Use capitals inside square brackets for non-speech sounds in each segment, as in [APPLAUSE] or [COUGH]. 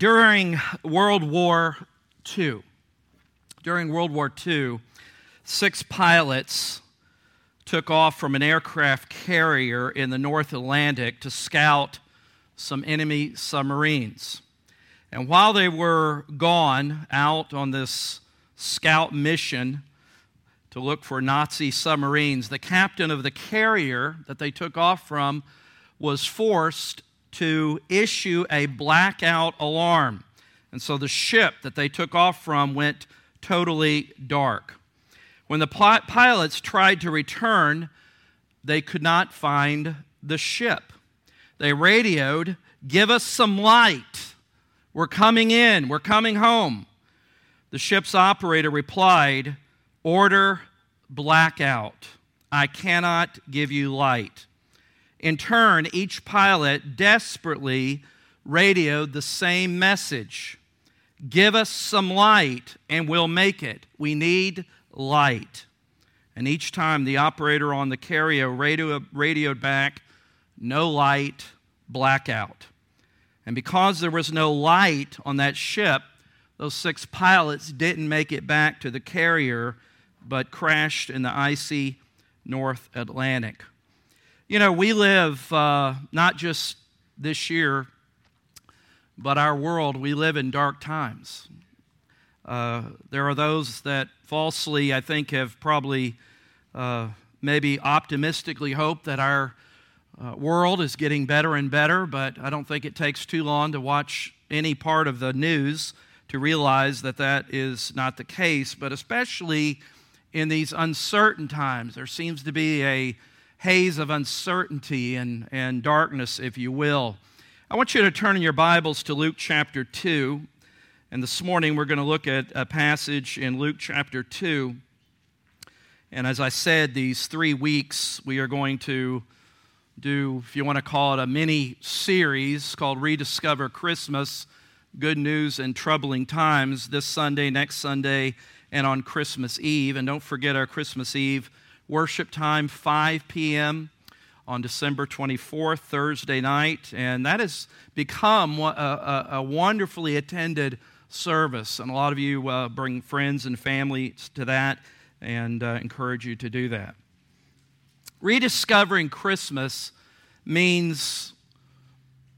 During World War II, during World War II, six pilots took off from an aircraft carrier in the North Atlantic to scout some enemy submarines. And while they were gone out on this scout mission to look for Nazi submarines, the captain of the carrier that they took off from was forced to issue a blackout alarm. And so the ship that they took off from went totally dark. When the pilots tried to return, they could not find the ship. They radioed, Give us some light. We're coming in. We're coming home. The ship's operator replied, Order blackout. I cannot give you light. In turn, each pilot desperately radioed the same message Give us some light and we'll make it. We need light. And each time the operator on the carrier radio, radioed back, No light, blackout. And because there was no light on that ship, those six pilots didn't make it back to the carrier, but crashed in the icy North Atlantic. You know, we live uh, not just this year, but our world, we live in dark times. Uh, there are those that falsely, I think, have probably uh, maybe optimistically hoped that our uh, world is getting better and better, but I don't think it takes too long to watch any part of the news to realize that that is not the case. But especially in these uncertain times, there seems to be a haze of uncertainty and, and darkness, if you will. I want you to turn in your Bibles to Luke chapter 2. And this morning we're going to look at a passage in Luke chapter 2. And as I said, these three weeks we are going to do, if you want to call it a mini series called Rediscover Christmas Good News and Troubling Times this Sunday, next Sunday, and on Christmas Eve. And don't forget our Christmas Eve worship time, 5 p.m. on December 24th, Thursday night. And that has become a, a, a wonderfully attended service. And a lot of you uh, bring friends and family to that and uh, encourage you to do that. Rediscovering Christmas means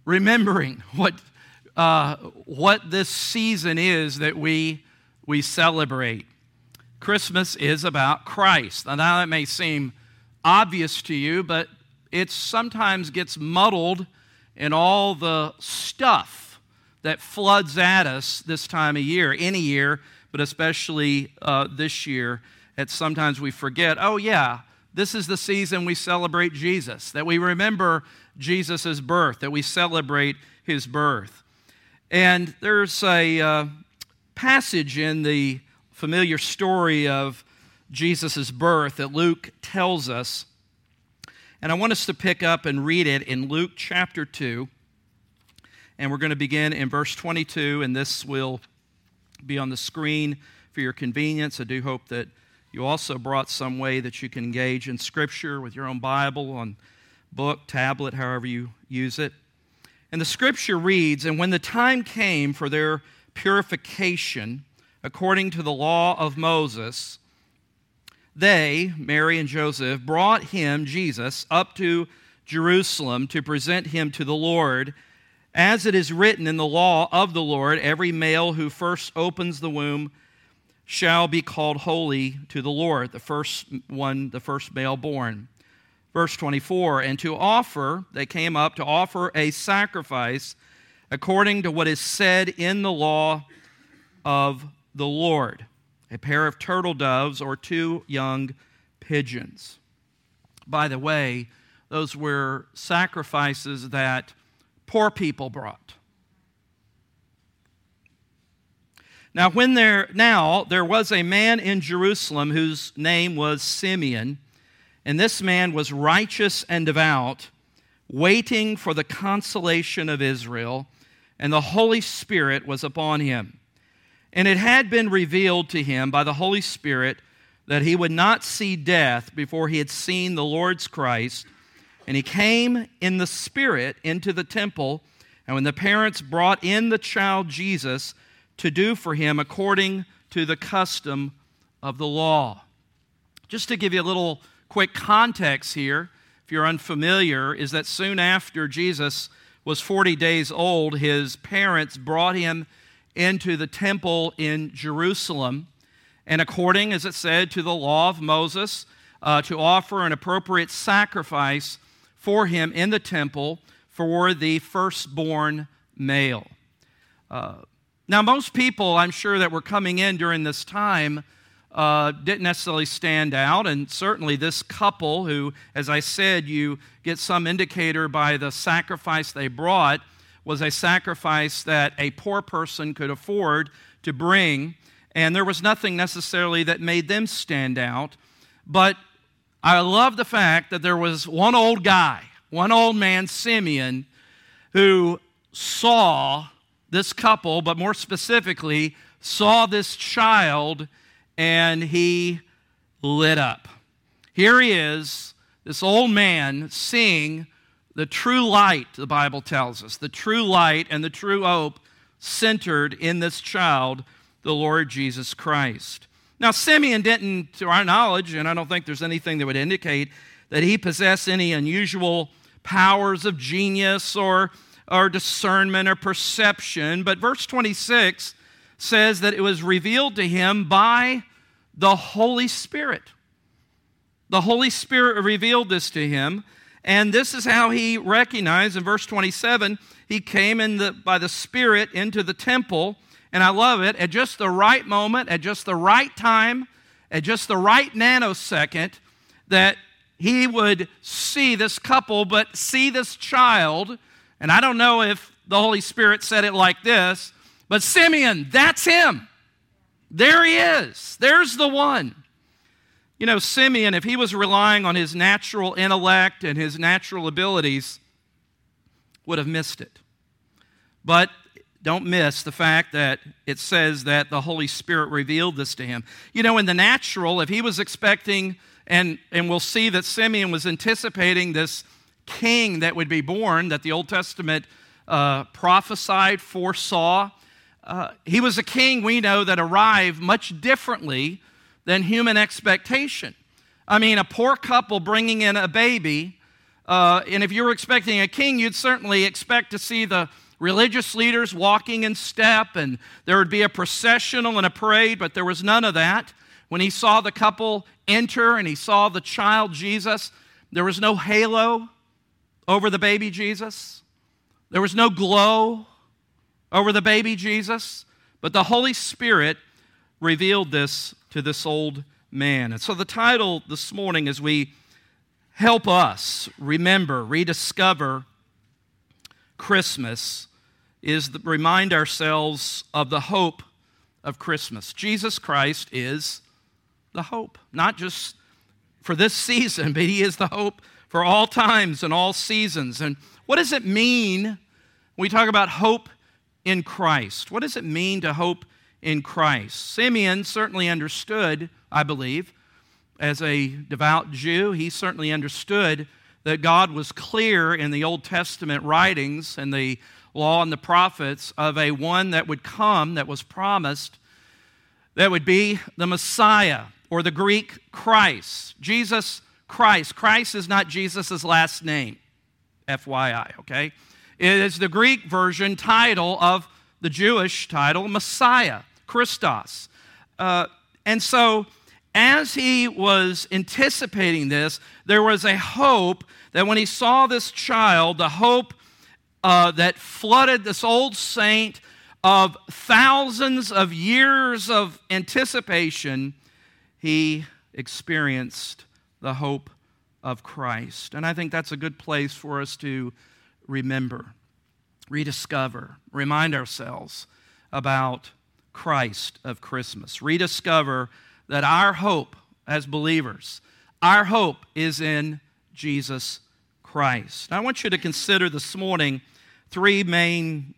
remembering what, uh, what this season is that we, we celebrate. Christmas is about Christ. Now, that may seem obvious to you, but it sometimes gets muddled in all the stuff that floods at us this time of year, any year, but especially uh, this year. That sometimes we forget, oh, yeah, this is the season we celebrate Jesus, that we remember Jesus' birth, that we celebrate his birth. And there's a uh, passage in the familiar story of Jesus' birth that Luke tells us. And I want us to pick up and read it in Luke chapter 2. And we're going to begin in verse 22, and this will be on the screen for your convenience. I do hope that you also brought some way that you can engage in Scripture with your own Bible, on book, tablet, however you use it. And the Scripture reads And when the time came for their purification, according to the law of Moses, they, Mary and Joseph, brought him, Jesus, up to Jerusalem to present him to the Lord. As it is written in the law of the Lord, every male who first opens the womb shall be called holy to the Lord, the first one, the first male born. Verse 24, and to offer, they came up to offer a sacrifice according to what is said in the law of the Lord a pair of turtle doves or two young pigeons. By the way, those were sacrifices that poor people brought. Now, when there now there was a man in Jerusalem whose name was Simeon, and this man was righteous and devout, waiting for the consolation of Israel, and the Holy Spirit was upon him. And it had been revealed to him by the Holy Spirit that he would not see death before he had seen the Lord's Christ. And he came in the Spirit into the temple. And when the parents brought in the child Jesus to do for him according to the custom of the law. Just to give you a little quick context here, if you're unfamiliar, is that soon after Jesus was 40 days old, his parents brought him into the temple in Jerusalem. And according, as it said, to the law of Moses, uh, to offer an appropriate sacrifice for him in the temple for the firstborn male. Uh, now, most people, I'm sure, that were coming in during this time uh, didn't necessarily stand out, and certainly this couple, who, as I said, you get some indicator by the sacrifice they brought, was a sacrifice that a poor person could afford to bring, and there was nothing necessarily that made them stand out. But I love the fact that there was one old guy, one old man, Simeon, who saw this couple, but more specifically, saw this child and he lit up. Here he is, this old man, seeing the true light, the Bible tells us, the true light and the true hope centered in this child, the Lord Jesus Christ. Now, Simeon didn't, to our knowledge, and I don't think there's anything that would indicate that he possessed any unusual powers of genius or, or discernment or perception, but verse 26 says that it was revealed to him by the Holy Spirit. The Holy Spirit revealed this to him, and this is how he recognized in verse 27 he came in the, by the Spirit into the temple, and I love it, at just the right moment, at just the right time, at just the right nanosecond, that he would see this couple, but see this child. And I don't know if the Holy Spirit said it like this, but Simeon, that's him. There he is. There's the one. You know, Simeon, if he was relying on his natural intellect and his natural abilities, would have missed it. But don't miss the fact that it says that the Holy Spirit revealed this to him. You know, in the natural, if he was expecting, and, and we'll see that Simeon was anticipating this king that would be born, that the Old Testament uh, prophesied, foresaw, uh, he was a king, we know, that arrived much differently than human expectation. I mean, a poor couple bringing in a baby, uh, and if you were expecting a king, you'd certainly expect to see the religious leaders walking in step, and there would be a processional and a parade, but there was none of that. When he saw the couple enter and he saw the child Jesus, there was no halo over the baby Jesus, there was no glow over the baby Jesus, but the Holy Spirit revealed this to this old man. And so the title this morning as we help us remember, rediscover Christmas is remind ourselves of the hope of Christmas. Jesus Christ is the hope, not just for this [LAUGHS] season, but He is the hope for all times and all seasons. And what does it mean when we talk about hope in Christ. What does it mean to hope in Christ? Simeon certainly understood, I believe, as a devout Jew, he certainly understood that God was clear in the Old Testament writings and the law and the prophets of a one that would come that was promised that would be the Messiah or the Greek Christ. Jesus Christ. Christ is not Jesus' last name, FYI, okay? It is the Greek version title of the Jewish title, Messiah, Christos. Uh, and so, as he was anticipating this, there was a hope that when he saw this child, the hope uh, that flooded this old saint of thousands of years of anticipation, he experienced the hope of Christ. And I think that's a good place for us to remember, rediscover, remind ourselves about Christ of Christmas. Rediscover that our hope as believers, our hope is in Jesus Christ. I want you to consider this morning three main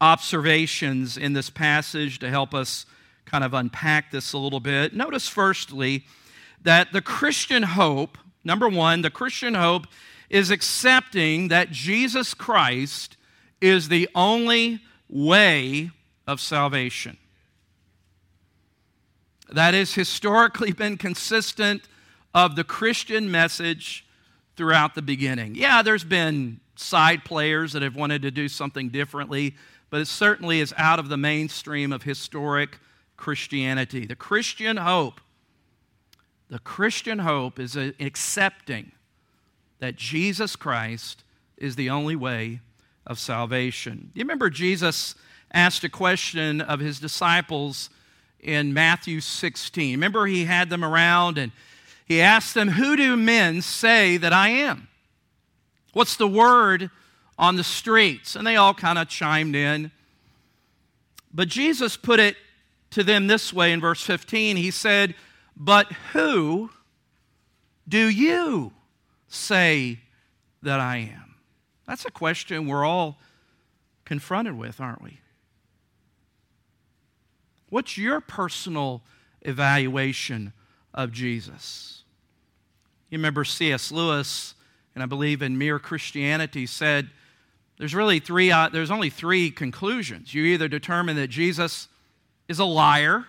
observations in this passage to help us kind of unpack this a little bit. Notice, firstly, that the Christian hope, number one, the Christian hope is accepting that Jesus Christ is the only way of salvation. That has historically been consistent of the Christian message throughout the beginning. Yeah, there's been side players that have wanted to do something differently, but it certainly is out of the mainstream of historic Christianity. The Christian hope, the Christian hope is accepting that Jesus Christ is the only way of salvation. You remember Jesus asked a question of his disciples in Matthew 16. Remember, he had them around and he asked them, Who do men say that I am? What's the word on the streets? And they all kind of chimed in. But Jesus put it to them this way in verse 15. He said, But who do you say that I am? That's a question we're all confronted with, aren't we? What's your personal evaluation of Jesus? You remember C.S. Lewis, and I believe in Mere Christianity, said there's really three, uh, there's only three conclusions. You either determine that Jesus is a liar,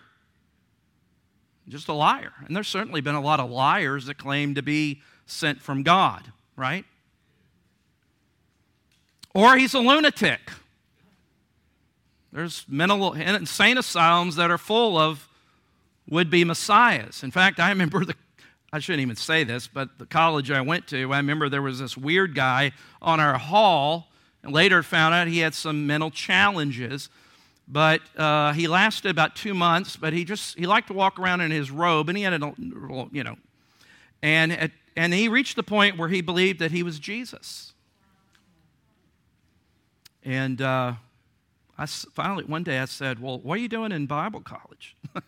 just a liar. And there's certainly been a lot of liars that claim to be sent from God, right? Or he's a lunatic. There's mental insane asylums that are full of would be messiahs. In fact, I remember the, I shouldn't even say this, but the college I went to, I remember there was this weird guy on our hall, and later found out he had some mental challenges. But uh, he lasted about two months, but he just, he liked to walk around in his robe, and he had a, you know, and, and he reached the point where he believed that he was Jesus. And, uh, I finally, one day I said, Well, what are you doing in Bible college? [LAUGHS]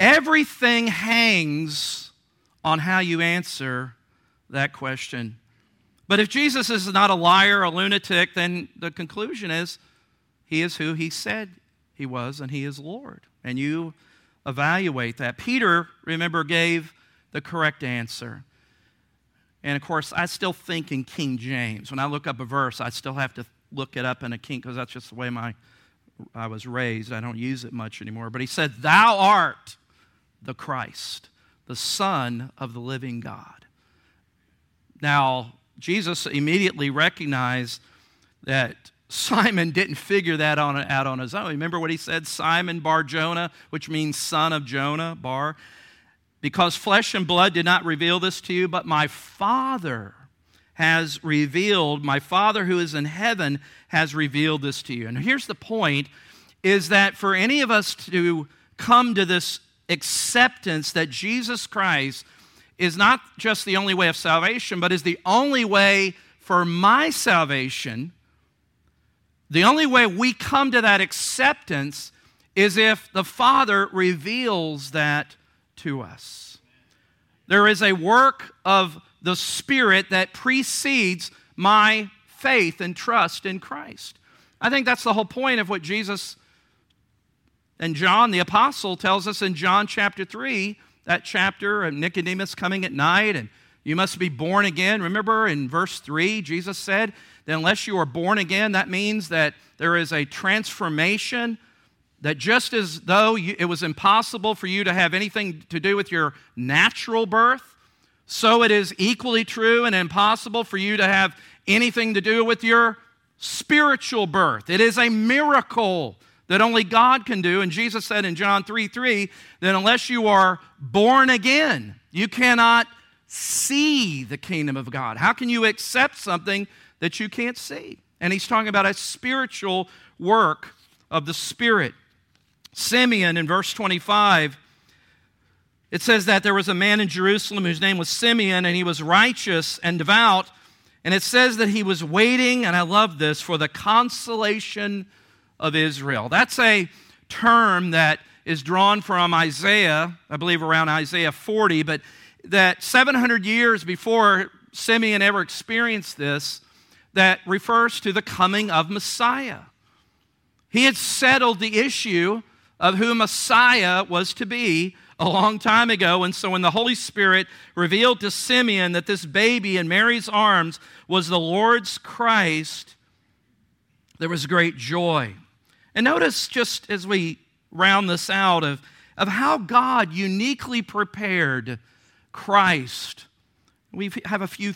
Everything hangs on how you answer that question. But if Jesus is not a liar, a lunatic, then the conclusion is he is who he said he was, and he is Lord. And you evaluate that. Peter, remember, gave the correct answer. And of course, I still think in King James. When I look up a verse, I still have to look it up in a king because that's just the way my I was raised. I don't use it much anymore. But he said, "Thou art the Christ, the Son of the living God." Now, Jesus immediately recognized that Simon didn't figure that out on his own. Remember what he said? Simon Bar Jonah, which means son of Jonah, Bar because flesh and blood did not reveal this to you, but my Father has revealed, my Father who is in heaven has revealed this to you. And here's the point is that for any of us to come to this acceptance that Jesus Christ is not just the only way of salvation, but is the only way for my salvation, the only way we come to that acceptance is if the Father reveals that to us. There is a work of the Spirit that precedes my faith and trust in Christ. I think that's the whole point of what Jesus and John the Apostle tells us in John chapter 3, that chapter of Nicodemus coming at night and you must be born again. Remember in verse 3, Jesus said that unless you are born again, that means that there is a transformation that just as though you, it was impossible for you to have anything to do with your natural birth, so it is equally true and impossible for you to have anything to do with your spiritual birth. It is a miracle that only God can do. And Jesus said in John 3 3 that unless you are born again, you cannot see the kingdom of God. How can you accept something that you can't see? And he's talking about a spiritual work of the Spirit. Simeon in verse 25, it says that there was a man in Jerusalem whose name was Simeon, and he was righteous and devout. And it says that he was waiting, and I love this, for the consolation of Israel. That's a term that is drawn from Isaiah, I believe around Isaiah 40, but that 700 years before Simeon ever experienced this, that refers to the coming of Messiah. He had settled the issue of who Messiah was to be a long time ago. And so when the Holy Spirit revealed to Simeon that this baby in Mary's arms was the Lord's Christ, there was great joy. And notice, just as we round this out, of, of how God uniquely prepared Christ. We have a few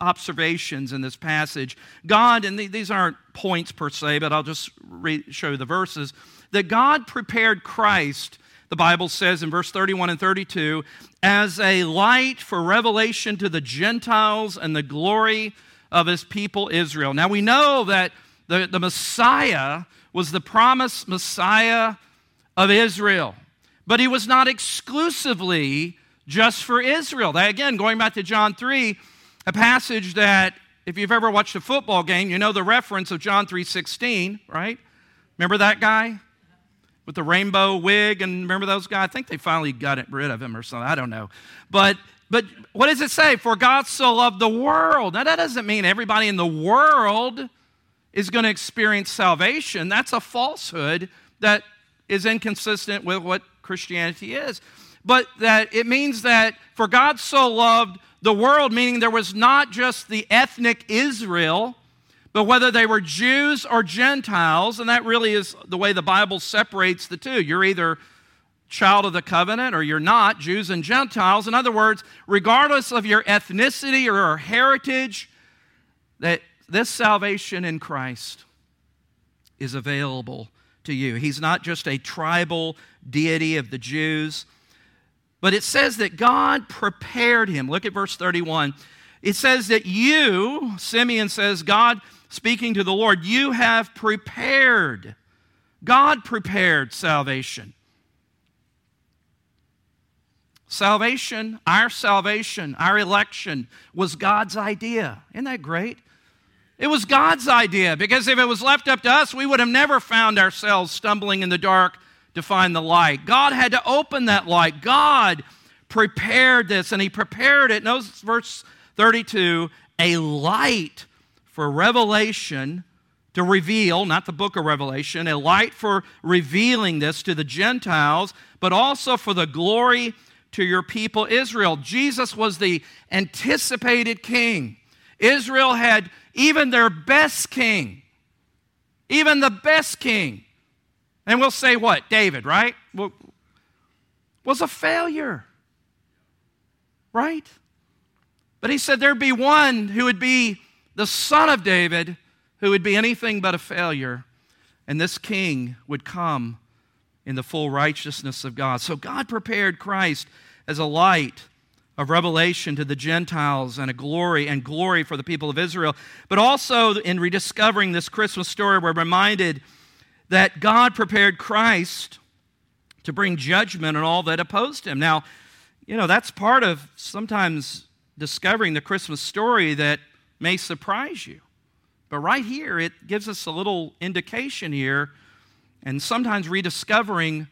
observations in this passage. God, and these aren't points per se, but I'll just re- show the verses, that God prepared Christ, the Bible says in verse 31 and 32, as a light for revelation to the Gentiles and the glory of his people Israel. Now we know that the, the Messiah was the promised Messiah of Israel, but he was not exclusively just for Israel. That, again, going back to John 3, a passage that if you've ever watched a football game, you know the reference of John 3:16, right? Remember that guy with the rainbow wig and remember those guys? I think they finally got rid of him or something. I don't know. But but what does it say? For God so loved the world. Now that doesn't mean everybody in the world is going to experience salvation. That's a falsehood that is inconsistent with what Christianity is. But that it means that for God so loved the world, meaning there was not just the ethnic Israel, but whether they were Jews or Gentiles, and that really is the way the Bible separates the two. You're either child of the covenant or you're not, Jews and Gentiles. In other words, regardless of your ethnicity or heritage, that this salvation in Christ is available to you. He's not just a tribal deity of the Jews but it says that God prepared him. Look at verse 31. It says that you, Simeon says, God speaking to the Lord, you have prepared. God prepared salvation. Salvation, our salvation, our election was God's idea. Isn't that great? It was God's idea because if it was left up to us, we would have never found ourselves stumbling in the dark to find the light. God had to open that light. God prepared this, and He prepared it. Notice verse 32 a light for revelation to reveal, not the book of Revelation, a light for revealing this to the Gentiles, but also for the glory to your people Israel. Jesus was the anticipated king. Israel had even their best king, even the best king and we'll say what? David, right? Well, Was a failure. Right? But he said there'd be one who would be the son of David who would be anything but a failure. And this king would come in the full righteousness of God. So God prepared Christ as a light of revelation to the Gentiles and a glory and glory for the people of Israel. But also in rediscovering this Christmas story, we're reminded that God prepared Christ to bring judgment on all that opposed him. Now, you know, that's part of sometimes discovering the Christmas story that may surprise you. But right here, it gives us a little indication here, and sometimes rediscovering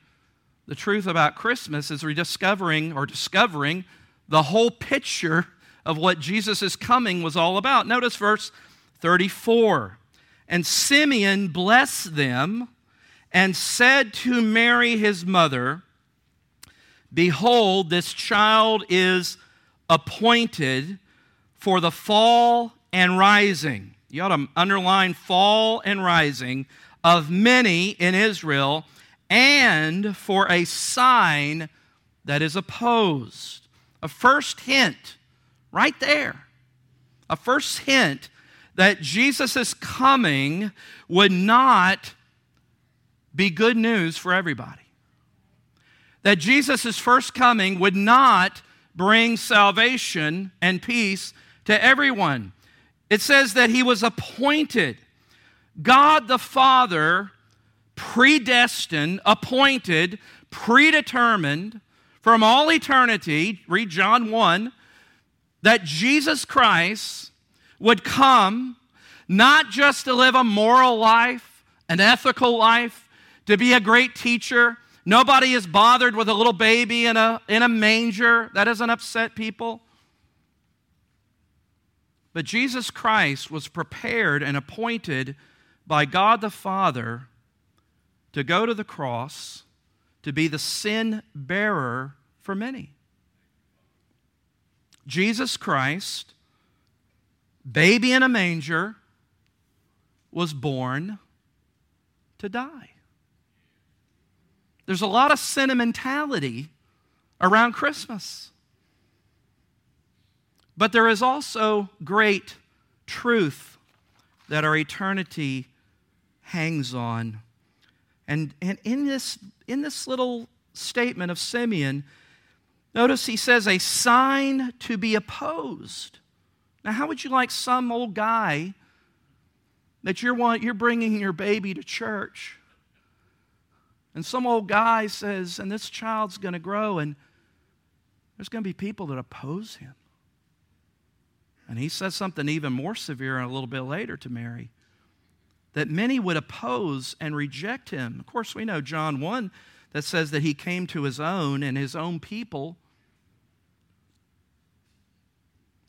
the truth about Christmas is rediscovering or discovering the whole picture of what Jesus' coming was all about. Notice verse 34. And Simeon blessed them and said to Mary, his mother, Behold, this child is appointed for the fall and rising. You ought to underline fall and rising of many in Israel, and for a sign that is opposed. A first hint, right there, a first hint that Jesus' coming would not be good news for everybody. That Jesus' first coming would not bring salvation and peace to everyone. It says that he was appointed. God the Father predestined, appointed, predetermined from all eternity, read John 1, that Jesus Christ would come not just to live a moral life, an ethical life, to be a great teacher. Nobody is bothered with a little baby in a, in a manger. That doesn't upset people. But Jesus Christ was prepared and appointed by God the Father to go to the cross, to be the sin bearer for many. Jesus Christ, baby in a manger, was born to die. There's a lot of sentimentality around Christmas. But there is also great truth that our eternity hangs on. And, and in, this, in this little statement of Simeon, notice he says, a sign to be opposed. Now, how would you like some old guy that you're, you're bringing your baby to church? And some old guy says, and this child's going to grow, and there's going to be people that oppose him. And he says something even more severe a little bit later to Mary that many would oppose and reject him. Of course, we know John 1 that says that he came to his own, and his own people,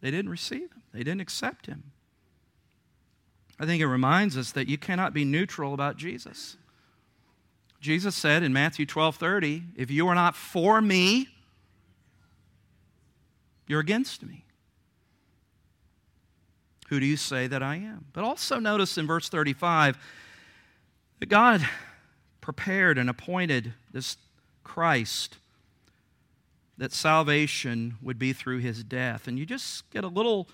they didn't receive him, they didn't accept him. I think it reminds us that you cannot be neutral about Jesus. Jesus said in Matthew 12 30, if you are not for me, you're against me. Who do you say that I am? But also notice in verse 35 that God prepared and appointed this Christ that salvation would be through his death. And you just get a little,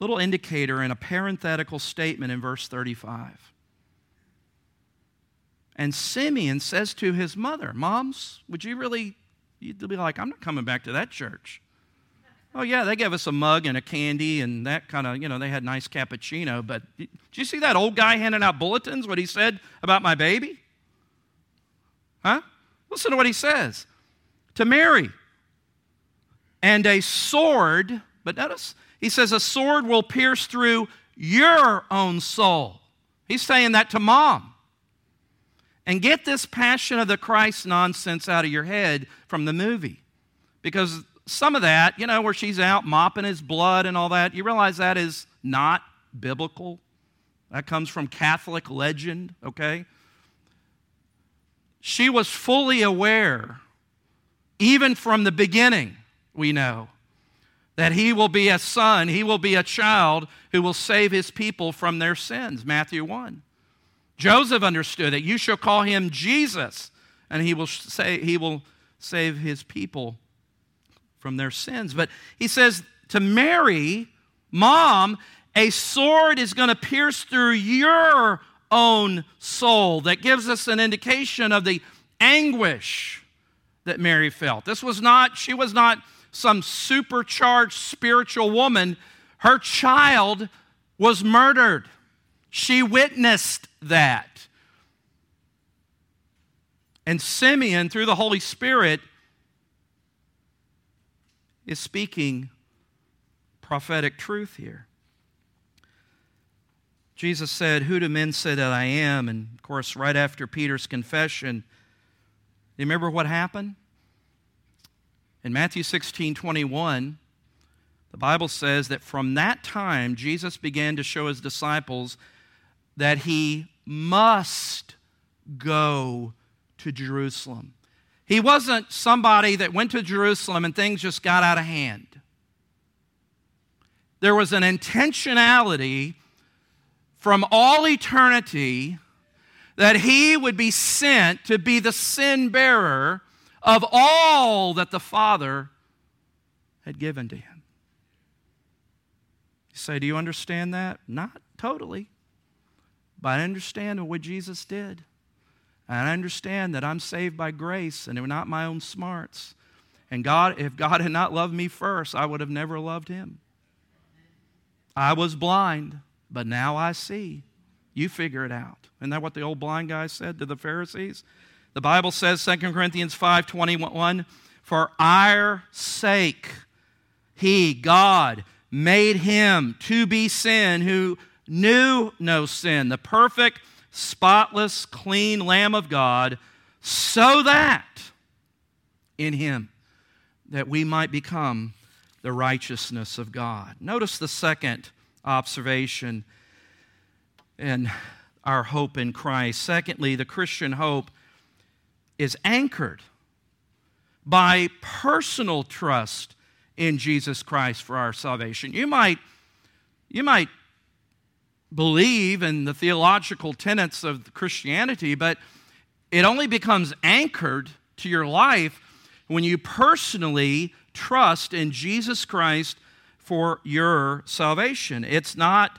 little indicator in a parenthetical statement in verse 35. And Simeon says to his mother, Moms, would you really, you'd be like, I'm not coming back to that church. Oh, yeah, they gave us a mug and a candy and that kind of, you know, they had nice cappuccino. But did you see that old guy handing out bulletins, what he said about my baby? Huh? Listen to what he says to Mary. And a sword, but notice, he says, a sword will pierce through your own soul. He's saying that to mom. And get this passion of the Christ nonsense out of your head from the movie. Because some of that, you know, where she's out mopping his blood and all that, you realize that is not biblical. That comes from Catholic legend, okay? She was fully aware, even from the beginning, we know, that he will be a son, he will be a child who will save his people from their sins. Matthew 1. Joseph understood that you shall call him Jesus, and he will say he will save his people from their sins. But he says to Mary, Mom, a sword is going to pierce through your own soul. That gives us an indication of the anguish that Mary felt. This was not, she was not some supercharged spiritual woman. Her child was murdered. She witnessed that. And Simeon, through the Holy Spirit, is speaking prophetic truth here. Jesus said, Who do men say that I am? And of course, right after Peter's confession, you remember what happened? In Matthew 16 21, the Bible says that from that time, Jesus began to show his disciples that he must go to Jerusalem. He wasn't somebody that went to Jerusalem and things just got out of hand. There was an intentionality from all eternity that he would be sent to be the sin bearer of all that the Father had given to him. You say, Do you understand that? Not totally. But I understand what Jesus did. And I understand that I'm saved by grace and not my own smarts. And God, if God had not loved me first, I would have never loved him. I was blind, but now I see. You figure it out. Isn't that what the old blind guy said to the Pharisees? The Bible says, 2 Corinthians 5:21, for our sake, he, God, made him to be sin who knew no sin, the perfect spotless, clean Lamb of God, so that in him that we might become the righteousness of God. Notice the second observation in our hope in Christ. Secondly, the Christian hope is anchored by personal trust in Jesus Christ for our salvation. You might, you might believe in the theological tenets of Christianity, but it only becomes anchored to your life when you personally trust in Jesus Christ for your salvation. It's not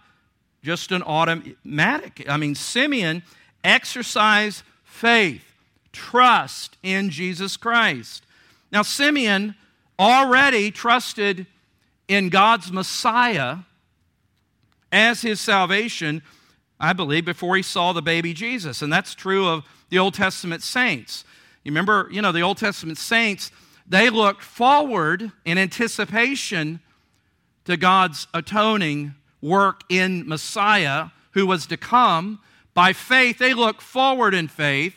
just an automatic. I mean, Simeon exercised faith, trust in Jesus Christ. Now, Simeon already trusted in God's Messiah as his salvation, I believe, before he saw the baby Jesus. And that's true of the Old Testament saints. You remember, you know, the Old Testament saints, they looked forward in anticipation to God's atoning work in Messiah who was to come. By faith, they looked forward in faith.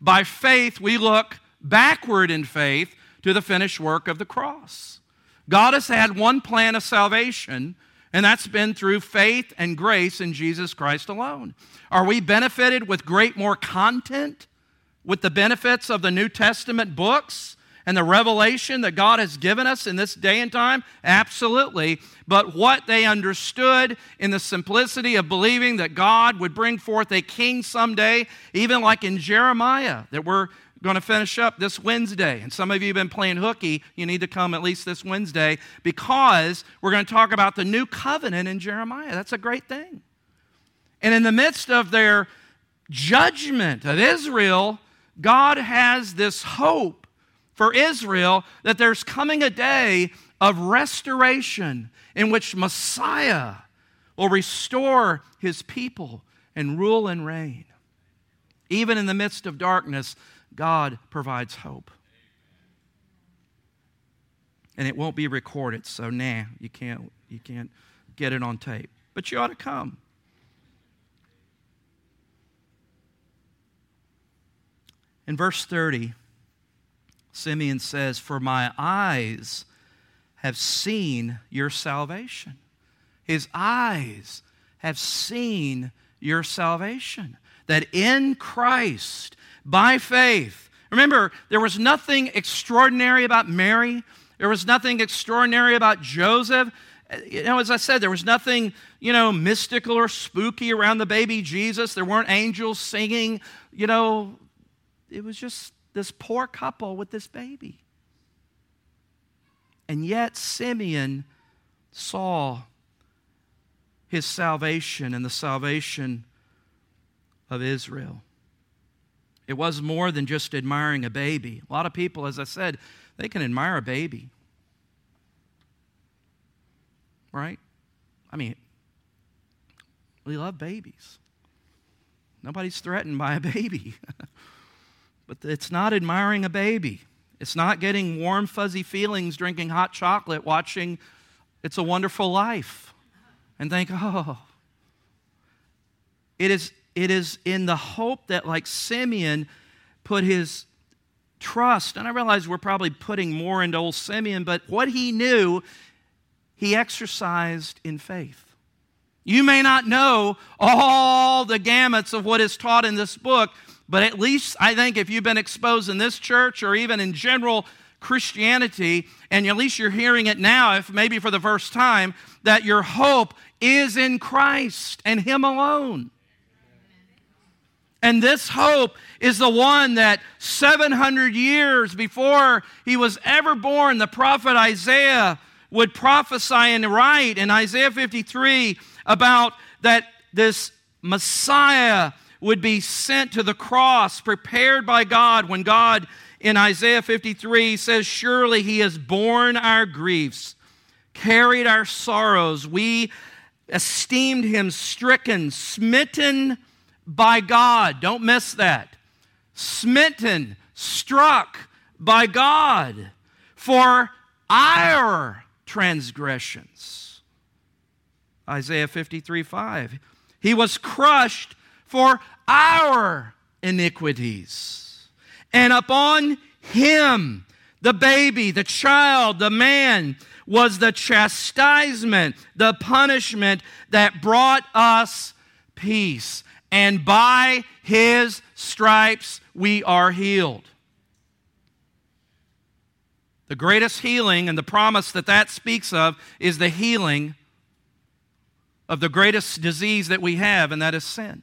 By faith, we look backward in faith to the finished work of the cross. God has had one plan of salvation, and that's been through faith and grace in Jesus Christ alone. Are we benefited with great more content with the benefits of the New Testament books? And the revelation that God has given us in this day and time? Absolutely. But what they understood in the simplicity of believing that God would bring forth a king someday, even like in Jeremiah, that we're going to finish up this Wednesday. And some of you have been playing hooky. You need to come at least this Wednesday because we're going to talk about the new covenant in Jeremiah. That's a great thing. And in the midst of their judgment of Israel, God has this hope for Israel that there's coming a day of restoration in which Messiah will restore his people and rule and reign. Even in the midst of darkness, God provides hope. And it won't be recorded, so nah, you can't, you can't get it on tape. But you ought to come. In verse 30, Simeon says, For my eyes have seen your salvation. His eyes have seen your salvation. That in Christ, by faith, remember, there was nothing extraordinary about Mary, there was nothing extraordinary about Joseph. You know, as I said, there was nothing, you know, mystical or spooky around the baby Jesus. There weren't angels singing, you know, it was just this poor couple with this baby. And yet, Simeon saw his salvation and the salvation of Israel. It was more than just admiring a baby. A lot of people, as I said, they can admire a baby. Right? I mean, we love babies. Nobody's threatened by a baby. [LAUGHS] But it's not admiring a baby. It's not getting warm, fuzzy feelings drinking hot chocolate, watching It's a Wonderful Life, and think, oh. It is, it is in the hope that, like Simeon, put his trust, and I realize we're probably putting more into old Simeon, but what he knew, he exercised in faith. You may not know all the gamuts of what is taught in this book, but at least I think if you've been exposed in this church or even in general Christianity, and at least you're hearing it now, if maybe for the first time, that your hope is in Christ and Him alone. And this hope is the one that 700 years before he was ever born, the prophet Isaiah would prophesy and write in Isaiah 53 about that this Messiah would be sent to the cross, prepared by God when God in Isaiah 53 says, Surely he has borne our griefs, carried our sorrows. We esteemed him stricken, smitten by God. Don't miss that. Smitten, struck by God for our transgressions. Isaiah 53 5. He was crushed for our iniquities. And upon him, the baby, the child, the man, was the chastisement, the punishment that brought us peace. And by his stripes we are healed. The greatest healing and the promise that that speaks of is the healing of the greatest disease that we have, and that is sin.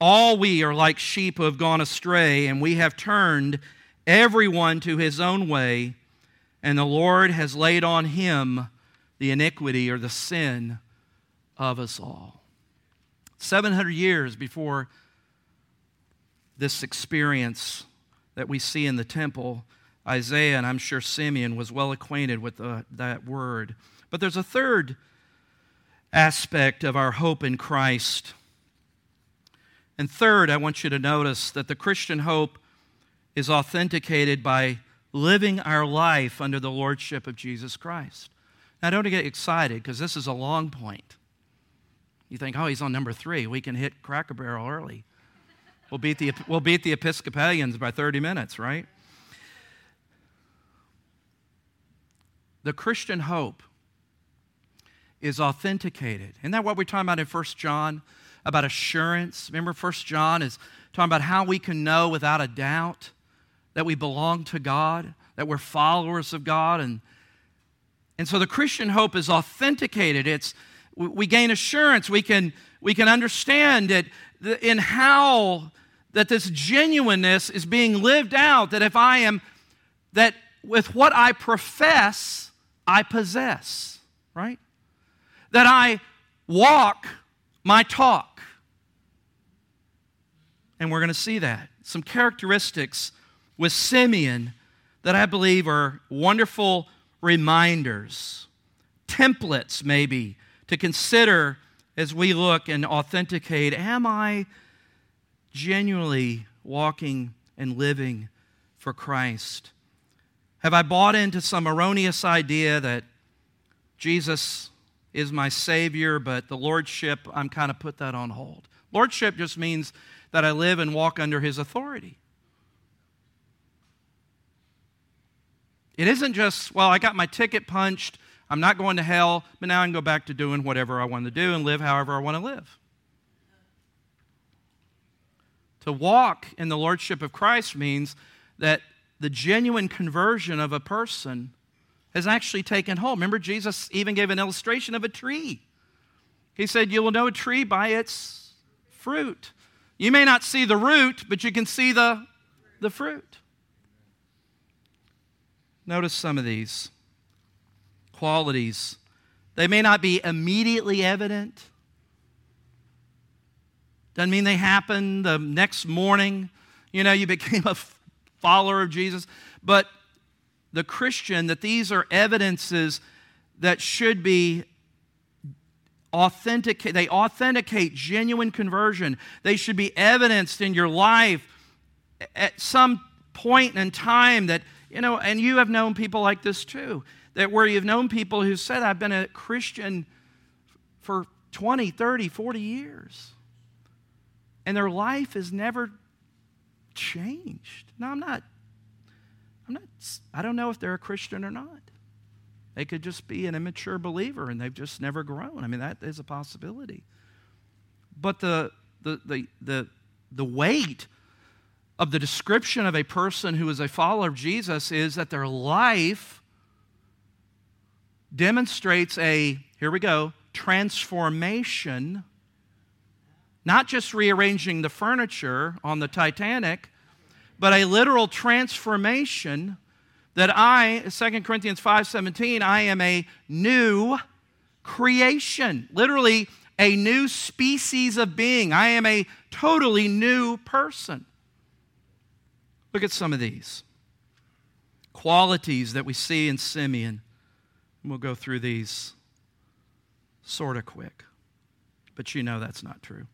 All we are like sheep who have gone astray, and we have turned everyone to his own way, and the Lord has laid on him the iniquity or the sin of us all. 700 years before this experience that we see in the temple, Isaiah and I'm sure Simeon was well acquainted with the, that word. But there's a third aspect of our hope in Christ. And third, I want you to notice that the Christian hope is authenticated by living our life under the lordship of Jesus Christ. Now, don't get excited because this is a long point. You think, oh, he's on number three. We can hit Cracker Barrel early. We'll beat the, we'll beat the Episcopalians by 30 minutes, right? The Christian hope is authenticated. Isn't that what we're talking about in 1 John? About assurance. Remember, 1 John is talking about how we can know without a doubt that we belong to God, that we're followers of God. And, and so the Christian hope is authenticated. It's, we gain assurance. We can, we can understand it in how that this genuineness is being lived out, that if I am, that with what I profess, I possess, right? That I walk my talk. And we're going to see that. Some characteristics with Simeon that I believe are wonderful reminders, templates maybe to consider as we look and authenticate am I genuinely walking and living for Christ? Have I bought into some erroneous idea that Jesus is my Savior, but the Lordship, I'm kind of put that on hold? Lordship just means that I live and walk under His authority. It isn't just, well, I got my ticket punched, I'm not going to hell, but now I can go back to doing whatever I want to do and live however I want to live. To walk in the Lordship of Christ means that the genuine conversion of a person has actually taken hold. Remember, Jesus even gave an illustration of a tree. He said, You will know a tree by its fruit. You may not see the root, but you can see the, the fruit. Notice some of these qualities. They may not be immediately evident. Doesn't mean they happen the next morning. You know, you [LAUGHS] became a follower of Jesus. But the Christian, that these are evidences that should be authenticate, they authenticate genuine conversion. They should be evidenced in your life at some point in time that, you know, and you have known people like this too that where you've known people who said, I've been a Christian for 20, 30, 40 years. And their life has never changed. No, I'm not. I'm not. I don't know if they're a Christian or not. They could just be an immature believer and they've just never grown. I mean, that is a possibility. But the the the the, the weight of the description of a person who is a follower of Jesus is that their life demonstrates a, here we go, transformation, not just rearranging the furniture on the Titanic, but a literal transformation that I, 2 Corinthians 5:17, I am a new creation. Literally a new species of being. I am a totally new person. Look at some of these qualities that we see in Simeon. We'll go through these sort of quick, but you know that's not true.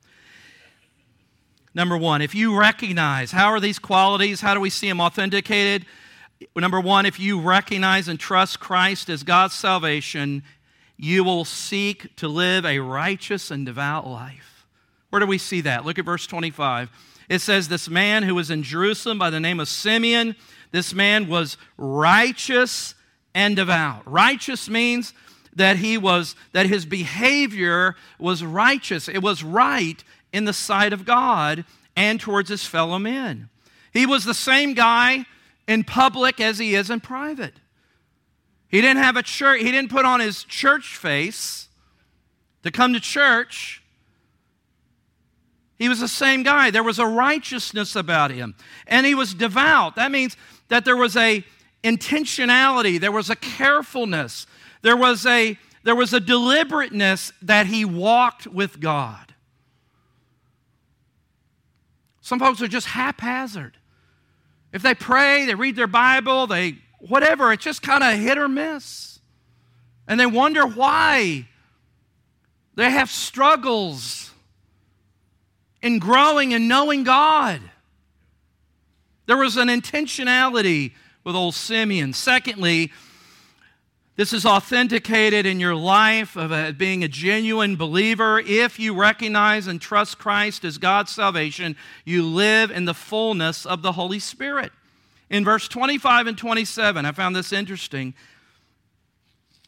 Number one, if you recognize, how are these qualities? How do we see them authenticated? Number one, if you recognize and trust Christ as God's salvation, you will seek to live a righteous and devout life. Where do we see that? Look at verse 25. It says, This man who was in Jerusalem by the name of Simeon, this man was righteous and devout. Righteous means that he was that his behavior was righteous. It was right in the sight of God and towards his fellow men. He was the same guy in public as he is in private. He didn't have a church, he didn't put on his church face to come to church. He was the same guy. There was a righteousness about him. And he was devout. That means that there was a intentionality, there was a carefulness, there was a there was a deliberateness that he walked with God. Some folks are just haphazard. If they pray, they read their Bible, they whatever, it's just kind of hit or miss. And they wonder why. They have struggles in growing and knowing God. There was an intentionality with old Simeon. Secondly, this is authenticated in your life of being a genuine believer. If you recognize and trust Christ as God's salvation, you live in the fullness of the Holy Spirit. In verse 25 and 27, I found this interesting,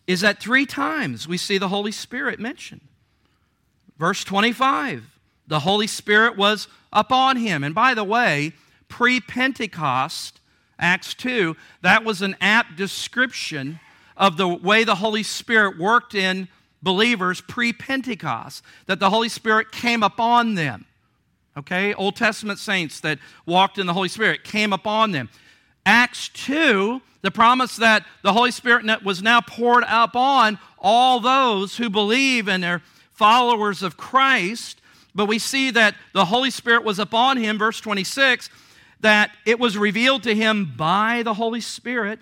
is that three times we see the Holy Spirit mentioned. Verse 25, the Holy Spirit was upon him. And by the way, pre Pentecost, Acts 2, that was an apt description of the way the Holy Spirit worked in believers pre Pentecost, that the Holy Spirit came upon them. Okay? Old Testament saints that walked in the Holy Spirit came upon them. Acts 2, the promise that the Holy Spirit was now poured upon all those who believe and are followers of Christ. But we see that the Holy Spirit was upon him, verse 26, that it was revealed to him by the Holy Spirit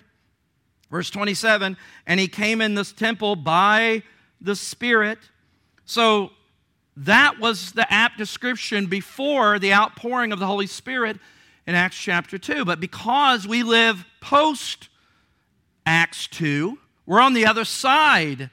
Verse 27 And he came in this temple by the Spirit. So that was the apt description before the outpouring of the Holy Spirit in Acts chapter 2. But because we live post Acts 2, we're on the other side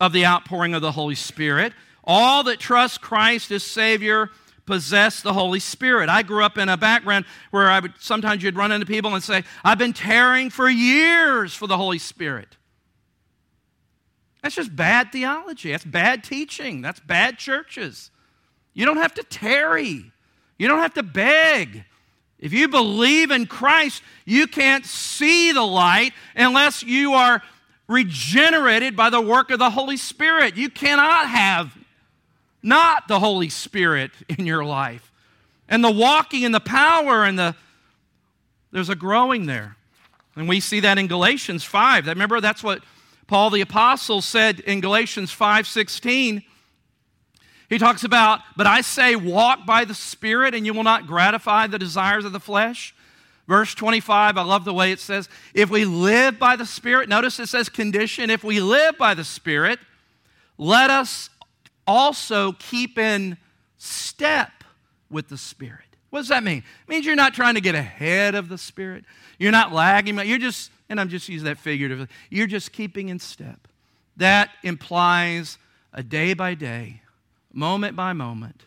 of the outpouring of the Holy Spirit. All that trust Christ as Savior possess the Holy Spirit. I grew up in a background where I would sometimes you'd run into people and say, I've been tearing for years for the Holy Spirit. That's just bad theology. That's bad teaching. That's bad churches. You don't have to tarry. You don't have to beg. If you believe in Christ, you can't see the light unless you are regenerated by the work of the Holy Spirit. You cannot have not the Holy Spirit [LAUGHS] in your life. And the walking and the power and the there's a growing there. And we see that in Galatians 5. Remember that's what Paul the apostle said in Galatians 5:16. He talks about, "But I say walk by the Spirit and you will not gratify the desires of the flesh." Verse 25, I love the way it says, "If we live by the Spirit, notice it says condition, if we live by the Spirit, let us also keep in step with the Spirit. What does that mean? It means you're not trying to get ahead of the Spirit. You're not lagging. You're just, and I'm just using that figuratively, you're just keeping in step. That implies a day by day, moment by moment,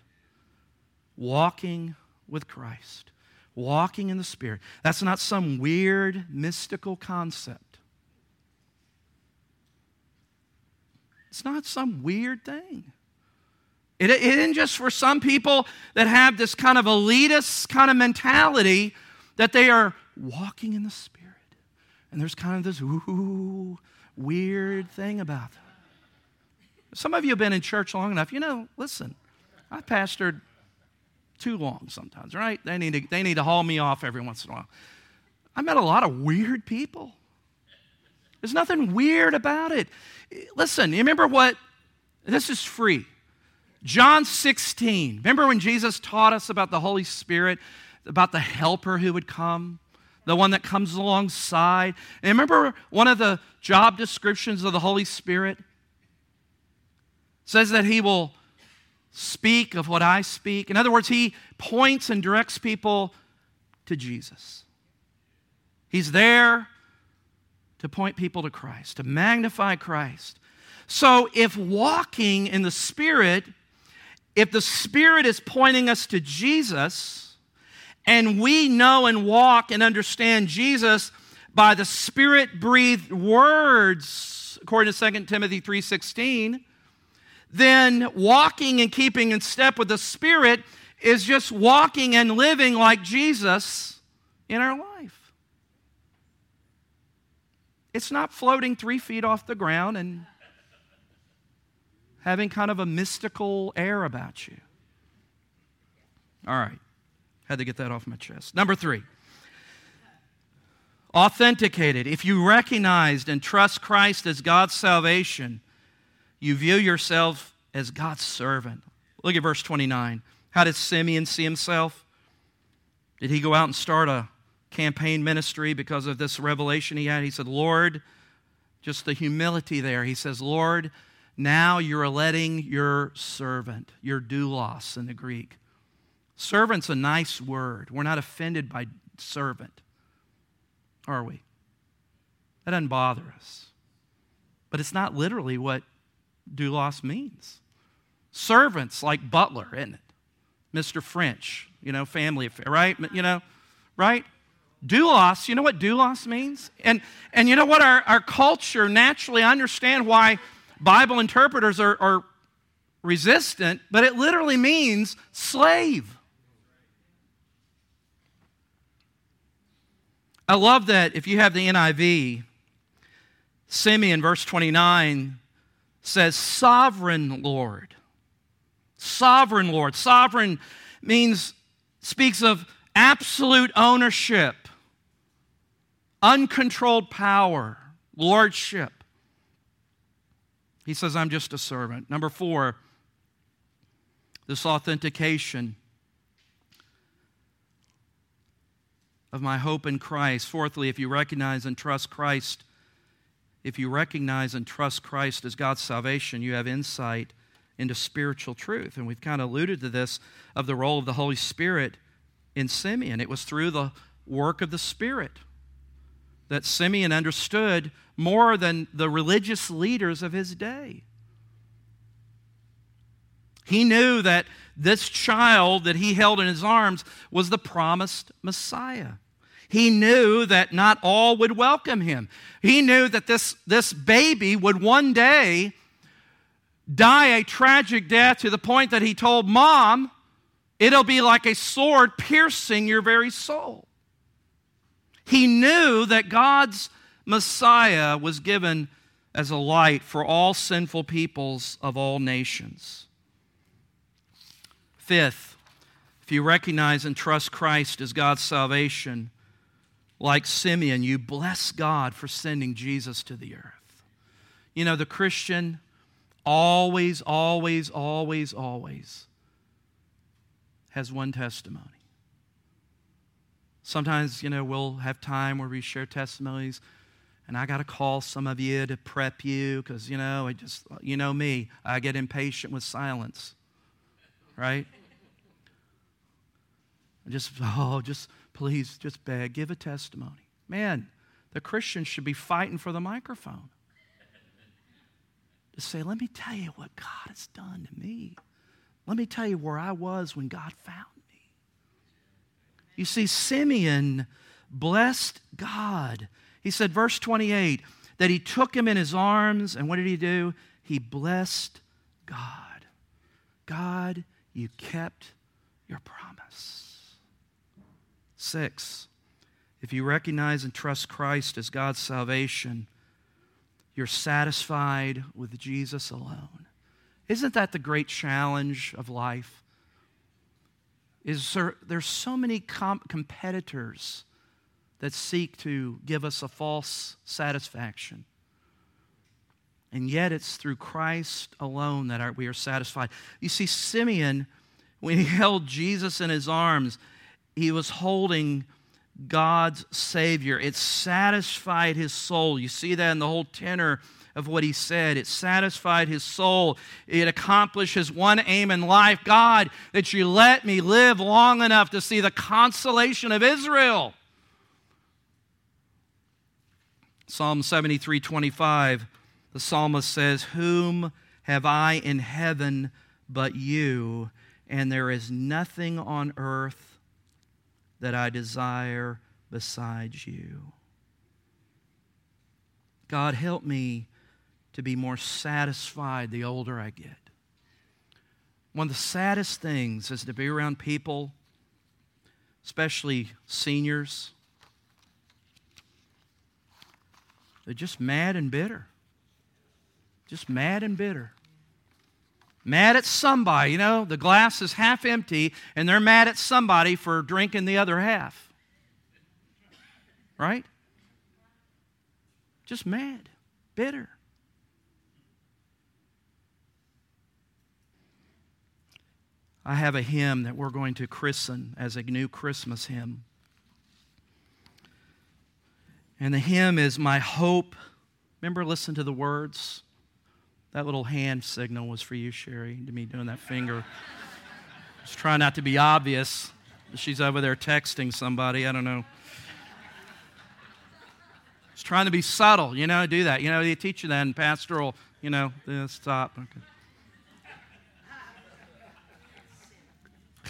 walking with Christ, walking in the Spirit. That's not some weird mystical concept. It's not some weird thing. It, isn't just for some people that have this kind of elitist kind of mentality that they are walking in the Spirit. And there's kind of this ooh, weird thing about them. Some of you have been in church long enough. You know, listen, I pastored too long sometimes, right? They need, to, they need to haul me off every once in a while. I met a lot of weird people. There's nothing weird about it. Listen, you remember what? This is free. John 16. Remember when Jesus taught us about the Holy Spirit, about the helper who would come, the one that comes alongside? And remember one of the job descriptions of the Holy Spirit? says that he will speak of what I speak. In other words, he points and directs people to Jesus. He's there to point people to Christ, to magnify Christ. So if walking in the Spirit if the Spirit is pointing us to Jesus, and we know and walk and understand Jesus by the Spirit breathed words, according to 2 Timothy 3:16, then walking and keeping in step with the Spirit is just walking and living like Jesus in our life. It's not floating three feet off the ground and having kind of a mystical air about you. All right. Had to get that off my chest. Number three, authenticated. If you recognized and trust Christ as God's salvation, you view yourself as God's servant. Look at verse 29. How did Simeon see himself? Did he go out and start a campaign ministry because of this revelation he had? He said, Lord, just the humility there. He says, Lord, now you're letting your servant, your doulos in the Greek. Servant's a nice word. We're not offended by servant, are we? That doesn't bother us. But it's not literally what doulos means. Servants like butler, isn't it? Mr. French, you know, family affair, right? You know, right? Doulos, you know what doulos means? And, and you know what? Our, our culture naturally understand why Bible interpreters are, are resistant, but it literally means slave. I love that if you have the NIV, Simeon, verse 29, says, Sovereign Lord. Sovereign Lord. Sovereign means, speaks of absolute ownership, uncontrolled power, lordship. He says, I'm just a servant. Number four, this authentication of my hope in Christ. Fourthly, if you recognize and trust Christ, if you recognize and trust Christ as God's salvation, you have insight into spiritual truth. And we've kind of alluded to this of the role of the Holy Spirit in Simeon. It was through the work of the Spirit that Simeon understood more than the religious leaders of his day. He knew that this child that he held in his arms was the promised Messiah. He knew that not all would welcome him. He knew that this, this baby would one day die a tragic death to the point that he told mom, it'll be like a sword piercing your very soul. He knew that God's Messiah was given as a light for all sinful peoples of all nations. Fifth, if you recognize and trust Christ as God's salvation, like Simeon, you bless God for sending Jesus to the earth. You know, the Christian always, always, always, always has one testimony. Sometimes, you know, we'll have time where we share testimonies, and I got to call some of you to prep you because, you know, I just, you know me, I get impatient with silence, right? I Just, oh, just please, just beg, give a testimony. Man, the Christians should be fighting for the microphone. To say, let me tell you what God has done to me. Let me tell you where I was when God found me. You see, Simeon blessed God. He said, verse 28, that he took him in his arms, and what did he do? He blessed God. God, you kept your promise. Six, if you recognize and trust Christ as God's salvation, you're satisfied with Jesus alone. Isn't that the great challenge of life? Is there, there's so many com- competitors that seek to give us a false satisfaction. And yet it's through Christ alone that our, we are satisfied. You see, Simeon, when he [LAUGHS] held Jesus in his arms, he was holding God's Savior. It satisfied his soul. You see that in the whole tenor of what he said. It satisfied his soul. It accomplished his one aim in life God, that you let me live long enough to see the consolation of Israel. Psalm 73 25, the psalmist says, Whom have I in heaven but you? And there is nothing on earth that I desire besides you. God, help me to be more satisfied the older I get. One of the saddest things is to be around people, especially seniors. They're just mad and bitter. Just mad and bitter. Mad at somebody. You know, the glass is half empty, and they're mad at somebody for drinking the other half. Right? Just mad, bitter. I have a hymn that we're going to christen as a new Christmas hymn. And the hymn is My Hope. Remember, listen to the words. That little hand signal was for you, Sherry, to me doing that finger. [LAUGHS] Just trying not to be obvious. She's over there texting somebody. I don't know. Just trying to be subtle, you know, do that. You know, they teach you that in pastoral, you know, stop. Okay.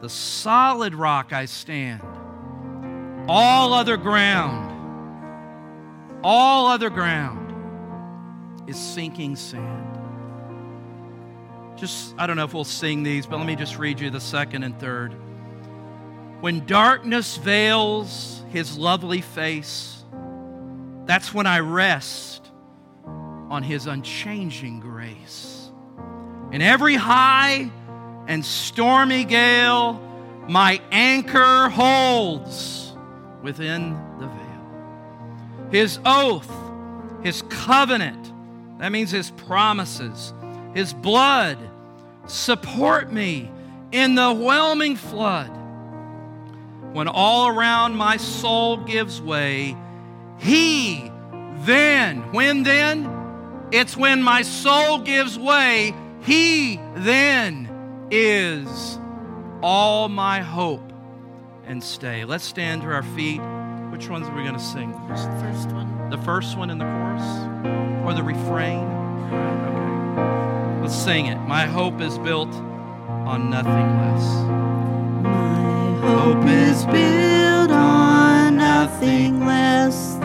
the solid rock I stand. All other ground, all other ground is sinking sand. Just, I don't know if we'll sing these, but let me just read you the second and third. When darkness veils his lovely face, that's when I rest on his unchanging grace. In every high and stormy gale, my anchor holds within the veil. His oath, his covenant, that means his promises, his blood support me in the whelming flood. When all around my soul gives way, he then, when then? It's when my soul gives way, he then is all my hope and stay. Let's stand to our feet. Which ones are we going to sing? The first one. The first one in the chorus? Or the refrain? Okay. Let's sing it. My hope is built on nothing less. My hope is built on nothing less